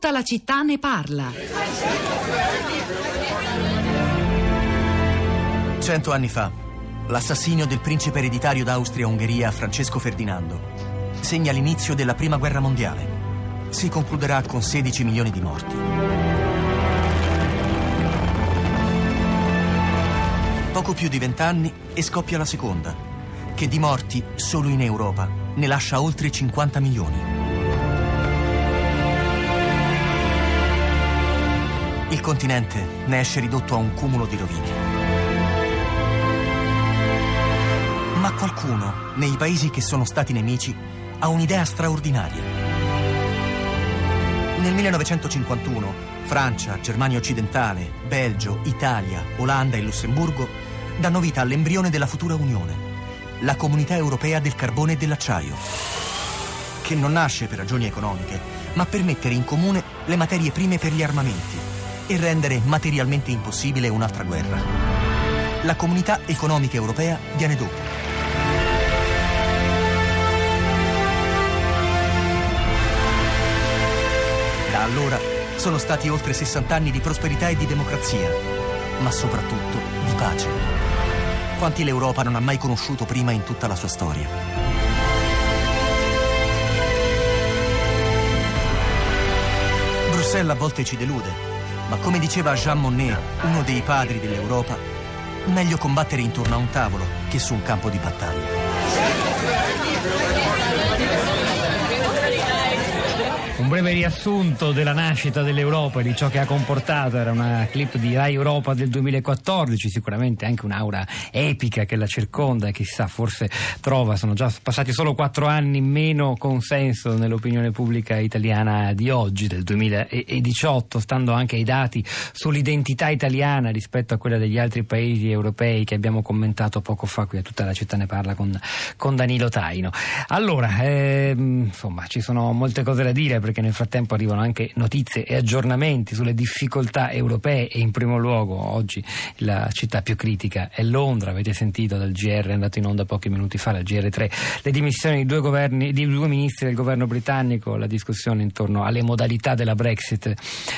Tutta la città ne parla. Cento anni fa, l'assassinio del principe ereditario d'Austria-Ungheria Francesco Ferdinando segna l'inizio della Prima Guerra Mondiale. Si concluderà con 16 milioni di morti. Poco più di vent'anni e scoppia la seconda, che di morti solo in Europa ne lascia oltre 50 milioni. Continente ne esce ridotto a un cumulo di rovine. Ma qualcuno, nei paesi che sono stati nemici, ha un'idea straordinaria. Nel 1951 Francia, Germania occidentale, Belgio, Italia, Olanda e Lussemburgo danno vita all'embrione della futura Unione, la Comunità Europea del Carbone e dell'Acciaio, che non nasce per ragioni economiche, ma per mettere in comune le materie prime per gli armamenti e rendere materialmente impossibile un'altra guerra. La comunità economica europea viene dopo. Da allora sono stati oltre 60 anni di prosperità e di democrazia, ma soprattutto di pace. Quanti l'Europa non ha mai conosciuto prima in tutta la sua storia. Bruxelles a volte ci delude, ma come diceva Jean Monnet, uno dei padri dell'Europa, meglio combattere intorno a un tavolo che su un campo di battaglia. Un breve riassunto della nascita dell'Europa e di ciò che ha comportato era una clip di Rai Europa del 2014, sicuramente anche un'aura epica che la circonda e chissà forse trova, sono già passati solo quattro anni meno consenso nell'opinione pubblica italiana di oggi, del 2018, stando anche ai dati sull'identità italiana rispetto a quella degli altri paesi europei che abbiamo commentato poco fa qui a tutta la città ne parla con, con Danilo Taino. Allora, ehm, insomma, ci sono molte cose da dire perché nel frattempo arrivano anche notizie e aggiornamenti sulle difficoltà europee e in primo luogo oggi la città più critica è Londra, avete sentito dal GR, è andato in onda pochi minuti fa, dal GR3, le dimissioni di due, governi, di due ministri del governo britannico, la discussione intorno alle modalità della Brexit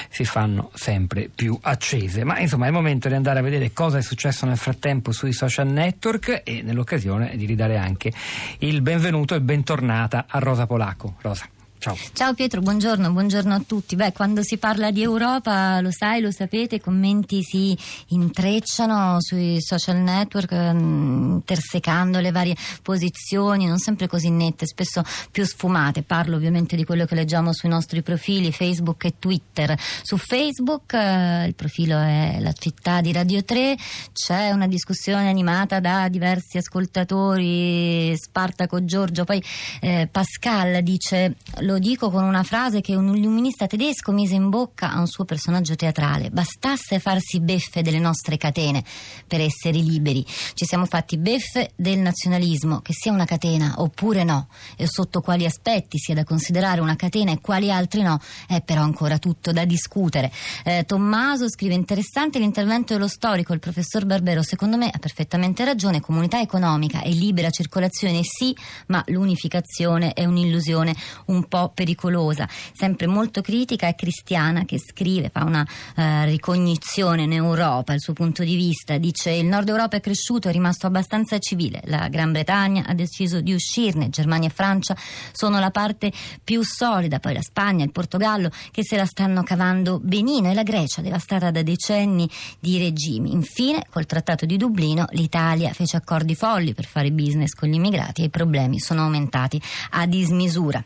si fanno sempre più accese. Ma insomma è il momento di andare a vedere cosa è successo nel frattempo sui social network e nell'occasione di ridare anche il benvenuto e bentornata a Rosa Polacco. Rosa. Ciao. Ciao Pietro, buongiorno, buongiorno a tutti. Beh, quando si parla di Europa, lo sai, lo sapete, i commenti si intrecciano sui social network, mm, intersecando le varie posizioni, non sempre così nette, spesso più sfumate. Parlo ovviamente di quello che leggiamo sui nostri profili Facebook e Twitter. Su Facebook, eh, il profilo è la città di Radio 3, c'è una discussione animata da diversi ascoltatori, Spartaco Giorgio, poi eh, Pascal dice lo dico con una frase che un illuminista tedesco mise in bocca a un suo personaggio teatrale. Bastasse farsi beffe delle nostre catene per essere liberi. Ci siamo fatti beffe del nazionalismo, che sia una catena oppure no, e sotto quali aspetti sia da considerare una catena e quali altri no, è però ancora tutto da discutere. Eh, Tommaso scrive interessante l'intervento dello storico, il professor Barbero, secondo me ha perfettamente ragione, comunità economica e libera circolazione sì, ma l'unificazione è un'illusione un po' po' pericolosa, sempre molto critica e cristiana che scrive, fa una eh, ricognizione in Europa, il suo punto di vista, dice il nord Europa è cresciuto, è rimasto abbastanza civile, la Gran Bretagna ha deciso di uscirne, Germania e Francia sono la parte più solida, poi la Spagna, il Portogallo che se la stanno cavando benino e la Grecia devastata da decenni di regimi. Infine, col Trattato di Dublino, l'Italia fece accordi folli per fare business con gli immigrati e i problemi sono aumentati a dismisura.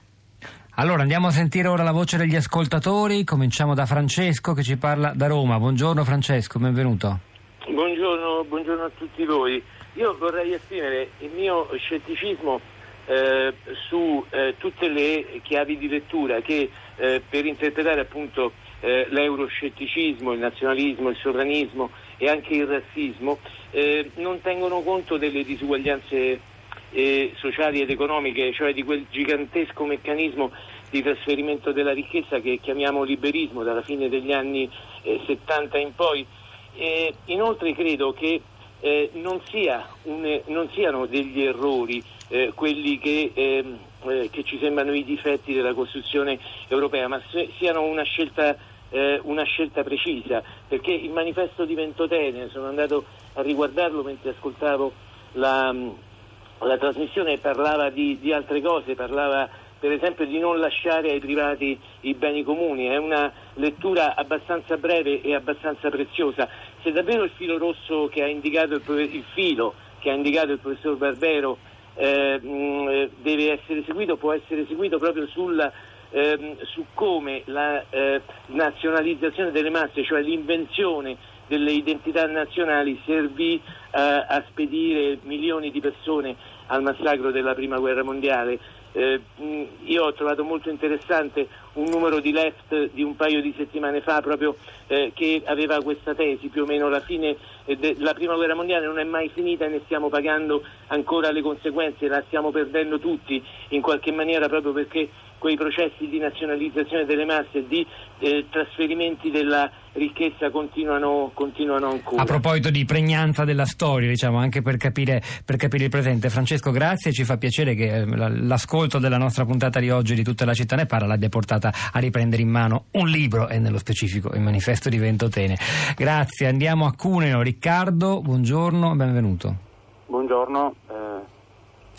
Allora andiamo a sentire ora la voce degli ascoltatori, cominciamo da Francesco che ci parla da Roma. Buongiorno Francesco, benvenuto. Buongiorno, buongiorno a tutti voi. Io vorrei esprimere il mio scetticismo eh, su eh, tutte le chiavi di lettura che eh, per interpretare appunto eh, l'euroscetticismo, il nazionalismo, il sovranismo e anche il razzismo eh, non tengono conto delle disuguaglianze eh, sociali ed economiche, cioè di quel gigantesco meccanismo di trasferimento della ricchezza che chiamiamo liberismo dalla fine degli anni eh, 70 in poi. Eh, inoltre credo che eh, non, sia un, non, siano degli errori eh, quelli che ehm, eh, che ci sembrano i difetti della costruzione europea, ma se, siano una scelta, eh, una scelta, precisa, perché il manifesto di Ventotene, sono andato a riguardarlo mentre ascoltavo la, la trasmissione, parlava di, di altre cose, parlava per esempio di non lasciare ai privati i beni comuni, è una lettura abbastanza breve e abbastanza preziosa. Se davvero il filo rosso che ha indicato il, il filo che ha indicato il professor Barbero eh, mh, deve essere seguito, può essere seguito proprio sulla, ehm, su come la eh, nazionalizzazione delle masse, cioè l'invenzione delle identità nazionali servì eh, a spedire milioni di persone al massacro della prima guerra mondiale. Eh, io ho trovato molto interessante un numero di left di un paio di settimane fa proprio eh, che aveva questa tesi, più o meno la fine eh, della prima guerra mondiale non è mai finita e ne stiamo pagando ancora le conseguenze, la stiamo perdendo tutti in qualche maniera proprio perché quei processi di nazionalizzazione delle masse e di eh, trasferimenti della ricchezza continuano, continuano, ancora. A proposito di pregnanza della storia, diciamo, anche per capire, per capire il presente, Francesco, grazie, ci fa piacere che eh, l'ascolto della nostra puntata di oggi di tutta la città ne parla l'abbia portata a riprendere in mano un libro e nello specifico il manifesto di Ventotene. Grazie, andiamo a Cuneo. Riccardo, buongiorno, benvenuto. Buongiorno. Eh...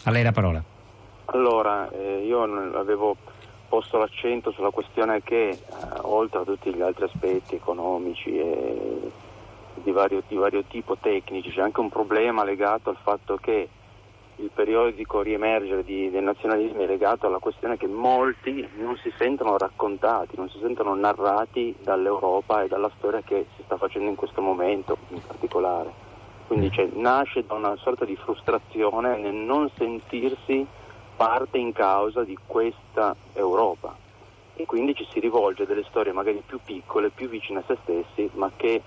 A lei la parola. Allora, eh, io avevo posto l'accento sulla questione che, eh, oltre a tutti gli altri aspetti economici e di vario, di vario tipo tecnici, c'è anche un problema legato al fatto che il periodico riemergere di, dei nazionalismi è legato alla questione che molti non si sentono raccontati, non si sentono narrati dall'Europa e dalla storia che si sta facendo in questo momento in particolare. Quindi cioè, nasce da una sorta di frustrazione nel non sentirsi parte in causa di questa Europa e quindi ci si rivolge a delle storie magari più piccole, più vicine a se stessi, ma che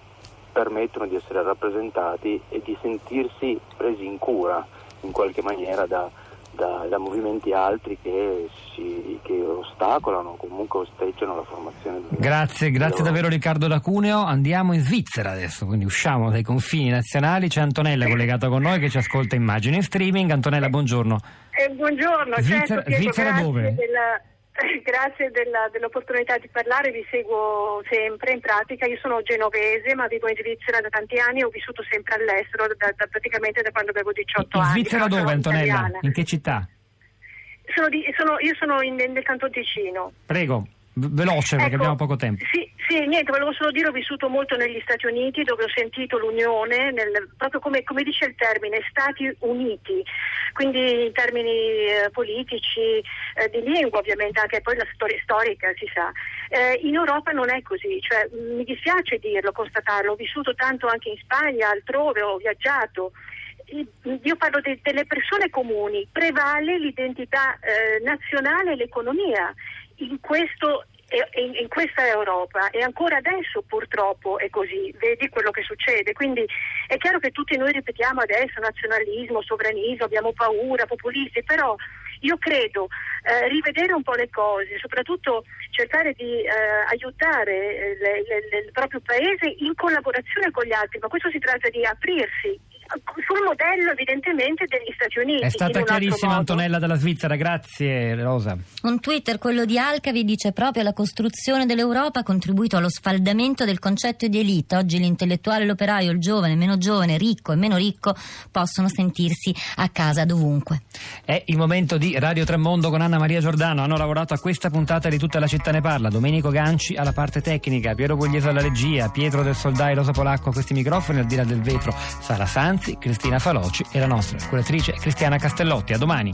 permettono di essere rappresentati e di sentirsi presi in cura in qualche maniera da, da, da movimenti altri che, si, che ostacolano o comunque osteggiano la formazione. Grazie, grazie davvero Riccardo da Cuneo. Andiamo in Svizzera adesso, quindi usciamo dai confini nazionali. C'è Antonella collegata con noi che ci ascolta immagini in streaming. Antonella, buongiorno. Eh, buongiorno, Svizzera, certo, Svizzera dove? Della Grazie della, dell'opportunità di parlare, vi seguo sempre in pratica. Io sono genovese ma vivo in Svizzera da tanti anni, ho vissuto sempre all'estero da, da, praticamente da quando avevo 18 in anni. In Svizzera dove Antonella? Italiana. In che città? Sono di, sono, io sono in, nel Canton Ticino. Prego, veloce perché ecco, abbiamo poco tempo. Sì, sì, niente, volevo solo dire, ho vissuto molto negli Stati Uniti dove ho sentito l'unione, nel, proprio come, come, dice il termine, Stati Uniti, quindi in termini eh, politici, eh, di lingua ovviamente, anche poi la storia storica si sa. Eh, in Europa non è così, cioè, mi dispiace dirlo, constatarlo, ho vissuto tanto anche in Spagna, altrove, ho viaggiato io parlo de, delle persone comuni, prevale l'identità eh, nazionale e l'economia. In questo in, questa Europa e ancora adesso purtroppo è così, vedi quello che succede. Quindi è chiaro che tutti noi ripetiamo adesso nazionalismo, sovranismo, abbiamo paura, populisti, però io credo eh, rivedere un po' le cose, soprattutto cercare di eh, aiutare eh, le, le, il proprio paese in collaborazione con gli altri, ma questo si tratta di aprirsi sul modello evidentemente degli Stati Uniti. È stata chiarissima Antonella della Svizzera, grazie Rosa. Un Twitter, quello di Alcavi, dice proprio la costruzione dell'Europa ha contribuito allo sfaldamento del concetto di elite. Oggi l'intellettuale, l'operaio, il giovane, il meno giovane, ricco e meno ricco possono sentirsi a casa dovunque. È il momento di Radio Tremondo con Anna Maria Giordano. Hanno lavorato a questa puntata di Tutta la città ne parla. Domenico Ganci alla parte tecnica, Piero Pugliese alla regia, Pietro del Soldai, Rosa Polacco a questi microfoni, al di là del vetro, Sara Sanz Manzi, Cristina Faloci e la nostra curatrice Cristiana Castellotti. A domani.